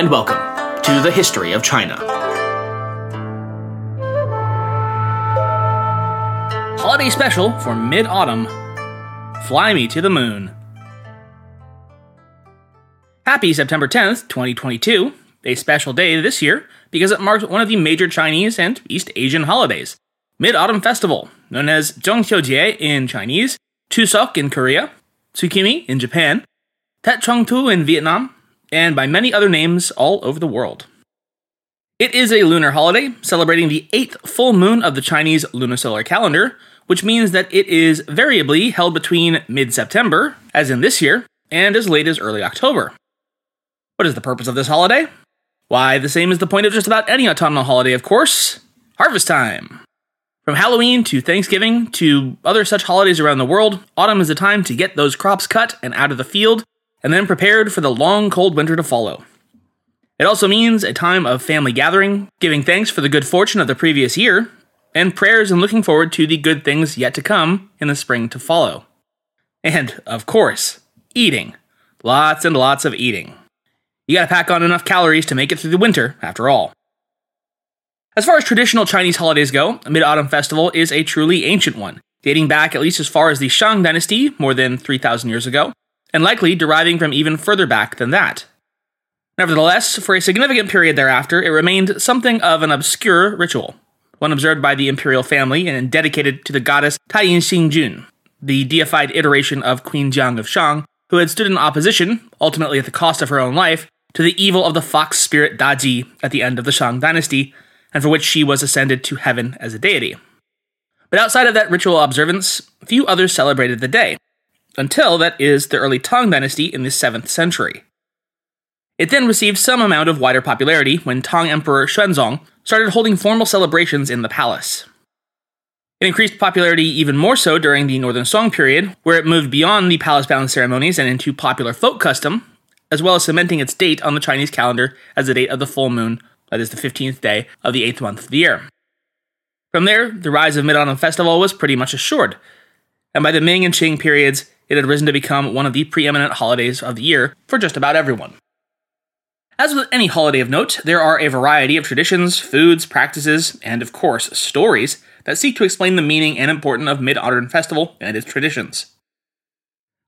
and welcome to the History of China. Holiday special for mid autumn Fly Me to the Moon. Happy September 10th, 2022, a special day this year because it marks one of the major Chinese and East Asian holidays Mid Autumn Festival, known as Zhongqiujie in Chinese, Chuseok in Korea, Tsukimi in Japan, Tet Trung Thu in Vietnam, and by many other names all over the world. It is a lunar holiday celebrating the eighth full moon of the Chinese lunisolar calendar, which means that it is variably held between mid September, as in this year, and as late as early October. What is the purpose of this holiday? Why, the same as the point of just about any autumnal holiday, of course harvest time. From Halloween to Thanksgiving to other such holidays around the world, autumn is the time to get those crops cut and out of the field, and then prepared for the long cold winter to follow. It also means a time of family gathering, giving thanks for the good fortune of the previous year, and prayers and looking forward to the good things yet to come in the spring to follow. And, of course, eating. Lots and lots of eating. You gotta pack on enough calories to make it through the winter, after all. As far as traditional Chinese holidays go, Mid Autumn Festival is a truly ancient one, dating back at least as far as the Shang Dynasty, more than 3,000 years ago, and likely deriving from even further back than that. Nevertheless, for a significant period thereafter, it remained something of an obscure ritual, one observed by the imperial family and dedicated to the goddess Taiyin Xingjun, the deified iteration of Queen Jiang of Shang, who had stood in opposition, ultimately at the cost of her own life, to the evil of the fox spirit Daji at the end of the Shang dynasty, and for which she was ascended to heaven as a deity. But outside of that ritual observance, few others celebrated the day, until that is the early Tang dynasty in the 7th century. It then received some amount of wider popularity when Tang Emperor Xuanzong started holding formal celebrations in the palace. It increased popularity even more so during the Northern Song period, where it moved beyond the palace bound ceremonies and into popular folk custom, as well as cementing its date on the Chinese calendar as the date of the full moon that is the 15th day of the 8th month of the year. From there, the rise of Mid Autumn Festival was pretty much assured, and by the Ming and Qing periods, it had risen to become one of the preeminent holidays of the year for just about everyone. As with any holiday of note, there are a variety of traditions, foods, practices, and of course, stories that seek to explain the meaning and importance of Mid Autumn Festival and its traditions.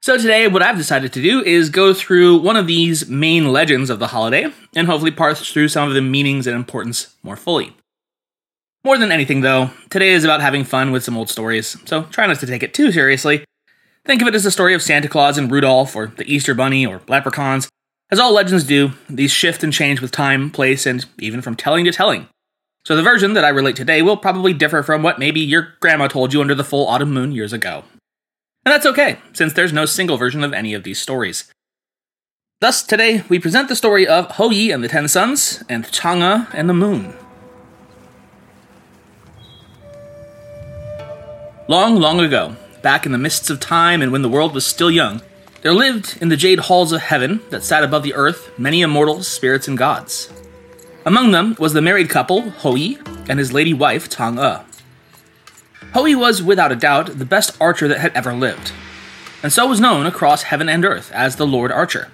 So today, what I've decided to do is go through one of these main legends of the holiday, and hopefully parse through some of the meanings and importance more fully. More than anything, though, today is about having fun with some old stories, so try not to take it too seriously. Think of it as the story of Santa Claus and Rudolph, or the Easter Bunny, or leprechauns. As all legends do, these shift and change with time, place, and even from telling to telling. So the version that I relate today will probably differ from what maybe your grandma told you under the full autumn moon years ago. And that's okay, since there's no single version of any of these stories. Thus, today we present the story of Hou Yi and the Ten Suns, and Chang'e and the Moon. Long, long ago, back in the mists of time and when the world was still young, there lived in the jade halls of heaven that sat above the earth many immortal spirits and gods. Among them was the married couple, Hou Yi, and his lady wife, Chang'e. Hou Yi was, without a doubt, the best archer that had ever lived, and so was known across heaven and earth as the Lord Archer,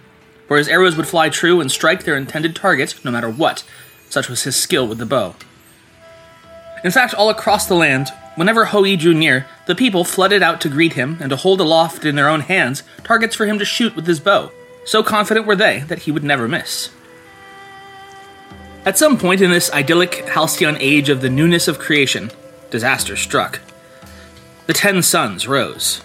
for his arrows would fly true and strike their intended target no matter what, such was his skill with the bow. In fact, all across the land, whenever Hou Yi drew near, the people flooded out to greet him and to hold aloft in their own hands targets for him to shoot with his bow. So confident were they that he would never miss. At some point in this idyllic halcyon age of the newness of creation, disaster struck. The ten suns rose.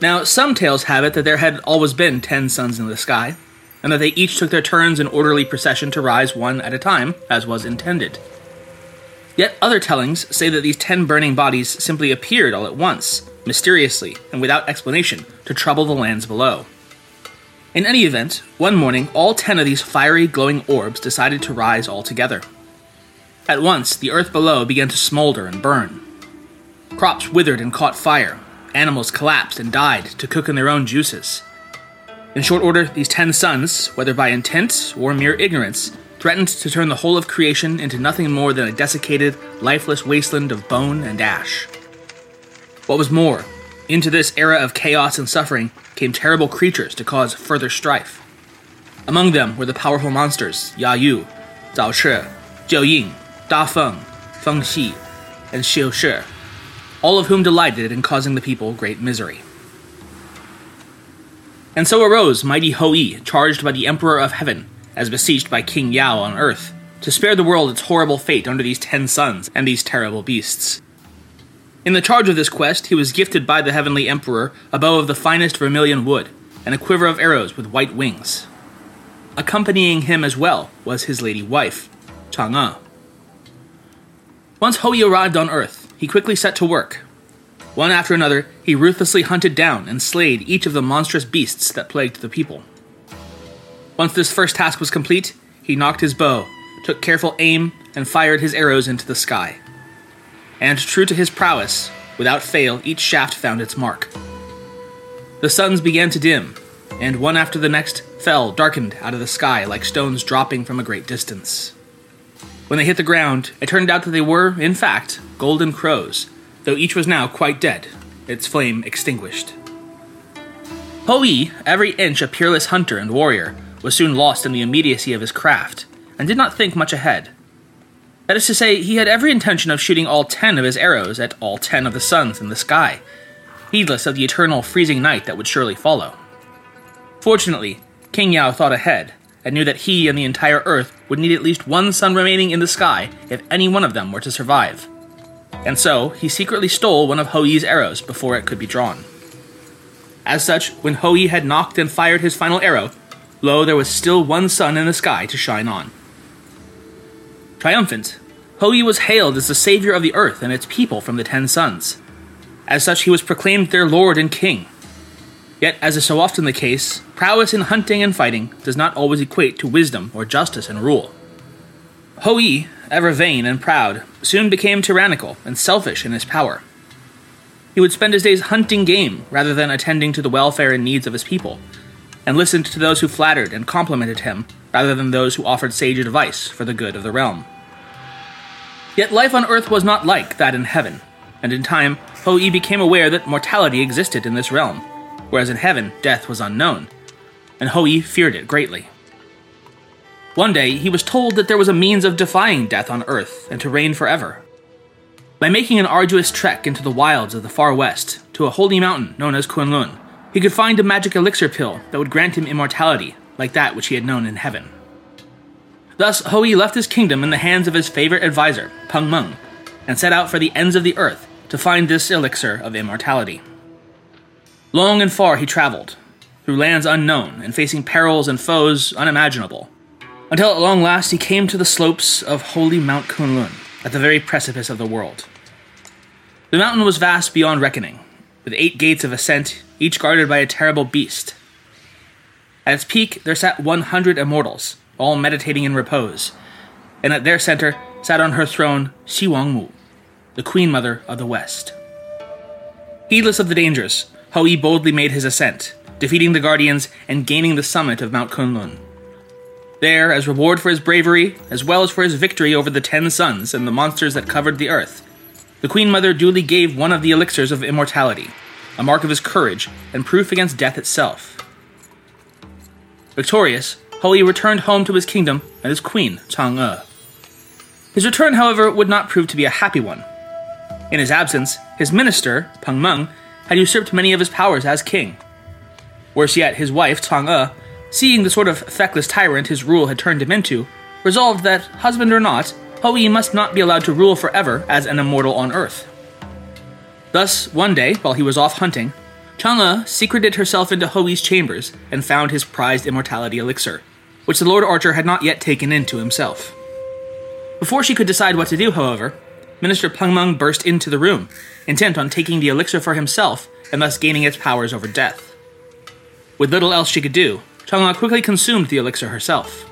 Now, some tales have it that there had always been ten suns in the sky, and that they each took their turns in orderly procession to rise one at a time, as was intended. Yet other tellings say that these ten burning bodies simply appeared all at once, mysteriously and without explanation, to trouble the lands below. In any event, one morning all ten of these fiery, glowing orbs decided to rise all together. At once, the earth below began to smolder and burn. Crops withered and caught fire. Animals collapsed and died to cook in their own juices. In short order, these ten suns, whether by intent or mere ignorance, threatened to turn the whole of creation into nothing more than a desiccated, lifeless wasteland of bone and ash. What was more, into this era of chaos and suffering came terrible creatures to cause further strife. Among them were the powerful monsters Ya Yu, Zhao Shi, Jiu Ying, Da Feng, Feng Xi, and Xiu Shi, all of whom delighted in causing the people great misery. And so arose mighty Hou Yi, charged by the Emperor of Heaven, as besieged by King Yao on earth, to spare the world its horrible fate under these ten suns and these terrible beasts. In the charge of this quest, he was gifted by the Heavenly Emperor a bow of the finest vermilion wood, and a quiver of arrows with white wings. Accompanying him as well was his lady wife, Chang'e. Ah. Once Yi arrived on Earth, he quickly set to work. One after another, he ruthlessly hunted down and slayed each of the monstrous beasts that plagued the people. Once this first task was complete, he nocked his bow, took careful aim, and fired his arrows into the sky. And true to his prowess, without fail, each shaft found its mark. The suns began to dim, and one after the next fell darkened out of the sky like stones dropping from a great distance. When they hit the ground, it turned out that they were, in fact, golden crows, though each was now quite dead, its flame extinguished. Hou Yi, every inch a peerless hunter and warrior, was soon lost in the immediacy of his craft, and did not think much ahead. That is to say, he had every intention of shooting all ten of his arrows at all ten of the suns in the sky, heedless of the eternal freezing night that would surely follow. Fortunately, King Yao thought ahead, and knew that he and the entire Earth would need at least one sun remaining in the sky if any one of them were to survive. And so, he secretly stole one of Hou Yi's arrows before it could be drawn. As such, when Hou Yi had nocked and fired his final arrow, lo, there was still one sun in the sky to shine on. Triumphant, Hou Yi was hailed as the savior of the earth and its people from the Ten Suns. As such, he was proclaimed their lord and king. Yet, as is so often the case, prowess in hunting and fighting does not always equate to wisdom or justice in rule. Hou Yi, ever vain and proud, soon became tyrannical and selfish in his power. He would spend his days hunting game rather than attending to the welfare and needs of his people, and listened to those who flattered and complimented him rather than those who offered sage advice for the good of the realm. Yet life on earth was not like that in heaven, and in time, Hou Yi became aware that mortality existed in this realm, whereas in heaven, death was unknown, and Hou Yi feared it greatly. One day, he was told that there was a means of defying death on earth and to reign forever. By making an arduous trek into the wilds of the far west to a holy mountain known as Kunlun, he could find a magic elixir pill that would grant him immortality, like that which he had known in heaven. Thus, Hou Yi left his kingdom in the hands of his favorite advisor, Peng Meng, and set out for the ends of the earth to find this elixir of immortality. Long and far he traveled, through lands unknown and facing perils and foes unimaginable, until at long last he came to the slopes of holy Mount Kunlun, at the very precipice of the world. The mountain was vast beyond reckoning, with eight gates of ascent, each guarded by a terrible beast. At its peak there sat 100 immortals, all meditating in repose, and at their center sat on her throne Xi Wangmu, the Queen Mother of the West. Heedless of the dangers, Hou Yi boldly made his ascent, defeating the Guardians and gaining the summit of Mount Kunlun. There, as reward for his bravery, as well as for his victory over the Ten Suns and the monsters that covered the earth, the Queen Mother duly gave one of the elixirs of immortality, a mark of his courage and proof against death itself. Victorious, Hou Yi returned home to his kingdom and his queen, Chang'e. His return, however, would not prove to be a happy one. In his absence, his minister, Peng Meng, had usurped many of his powers as king. Worse yet, his wife, Chang'e, seeing the sort of feckless tyrant his rule had turned him into, resolved that, husband or not, Hou must not be allowed to rule forever as an immortal on earth. Thus, one day, while he was off hunting, Chang'e secreted herself into Hou Yi's chambers and found his prized immortality elixir, which the Lord Archer had not yet taken into himself. Before she could decide what to do, however, Minister Peng Meng burst into the room, intent on taking the elixir for himself and thus gaining its powers over death. With little else she could do, Chang'e quickly consumed the elixir herself.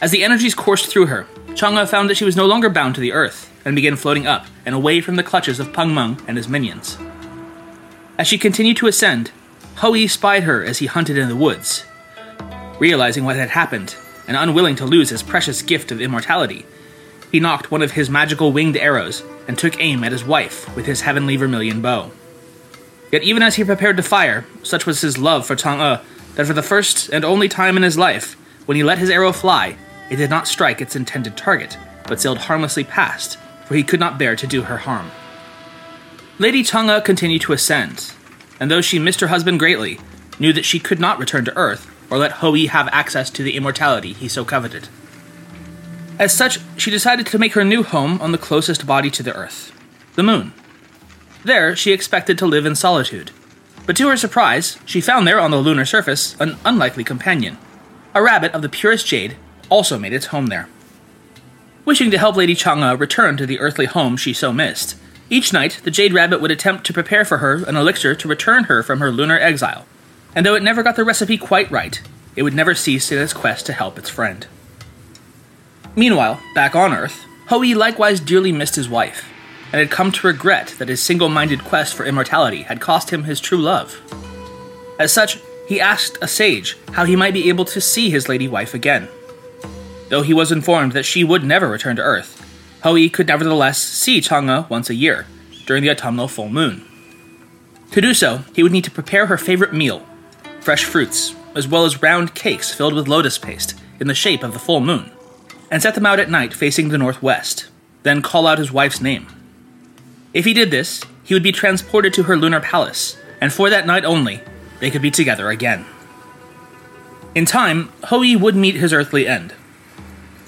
As the energies coursed through her, Chang'e found that she was no longer bound to the earth and began floating up and away from the clutches of Peng Meng and his minions. As she continued to ascend, Hou Yi spied her as he hunted in the woods. Realizing what had happened, and unwilling to lose his precious gift of immortality, he nocked one of his magical winged arrows and took aim at his wife with his heavenly vermilion bow. Yet even as he prepared to fire, such was his love for Chang'e that for the first and only time in his life, when he let his arrow fly, it did not strike its intended target, but sailed harmlessly past, for he could not bear to do her harm. Lady Chang'e continued to ascend, and though she missed her husband greatly, knew that she could not return to Earth or let Hou Yi have access to the immortality he so coveted. As such, she decided to make her new home on the closest body to the Earth, the Moon. There, she expected to live in solitude. But to her surprise, she found there on the lunar surface an unlikely companion. A rabbit of the purest jade also made its home there. Wishing to help Lady Chang'e return to the earthly home she so missed, each night the jade rabbit would attempt to prepare for her an elixir to return her from her lunar exile. And though it never got the recipe quite right, it would never cease in its quest to help its friend. Meanwhile, back on Earth, Hou Yi likewise dearly missed his wife, and had come to regret that his single minded quest for immortality had cost him his true love. As such, he asked a sage how he might be able to see his lady wife again. Though he was informed that she would never return to Earth, Hou Yi could nevertheless see Chang'e once a year, during the autumnal full moon. To do so, he would need to prepare her favorite meal fresh fruits, as well as round cakes filled with lotus paste in the shape of the full moon, and set them out at night facing the northwest, then call out his wife's name. If he did this, he would be transported to her lunar palace, and for that night only, they could be together again. In time, Hou Yi would meet his earthly end.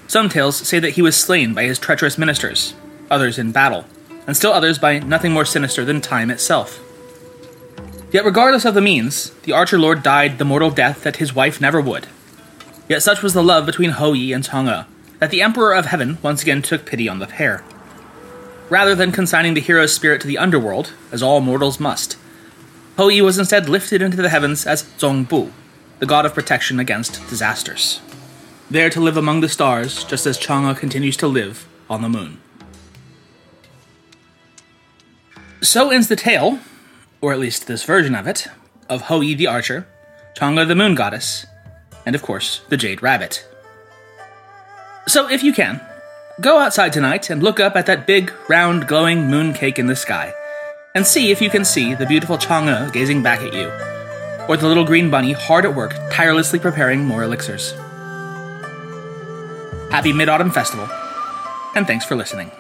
Some tales say that he was slain by his treacherous ministers, others in battle, and still others by nothing more sinister than time itself. Yet, regardless of the means, the Archer Lord died the mortal death that his wife never would. Yet, such was the love between Hou Yi and Chang'e that the Emperor of Heaven once again took pity on the pair. Rather than consigning the hero's spirit to the underworld, as all mortals must, Hou Yi was instead lifted into the heavens as Zong Bu, the god of protection against disasters. There to live among the stars, just as Chang'e continues to live on the moon. So ends the tale, or at least this version of it, of Hou Yi the Archer, Chang'e the Moon Goddess, and of course, the Jade Rabbit. So, if you can, go outside tonight and look up at that big, round, glowing moon cake in the sky, and see if you can see the beautiful Chang'e gazing back at you, or the little green bunny hard at work, tirelessly preparing more elixirs. Happy Mid Autumn Festival, and thanks for listening.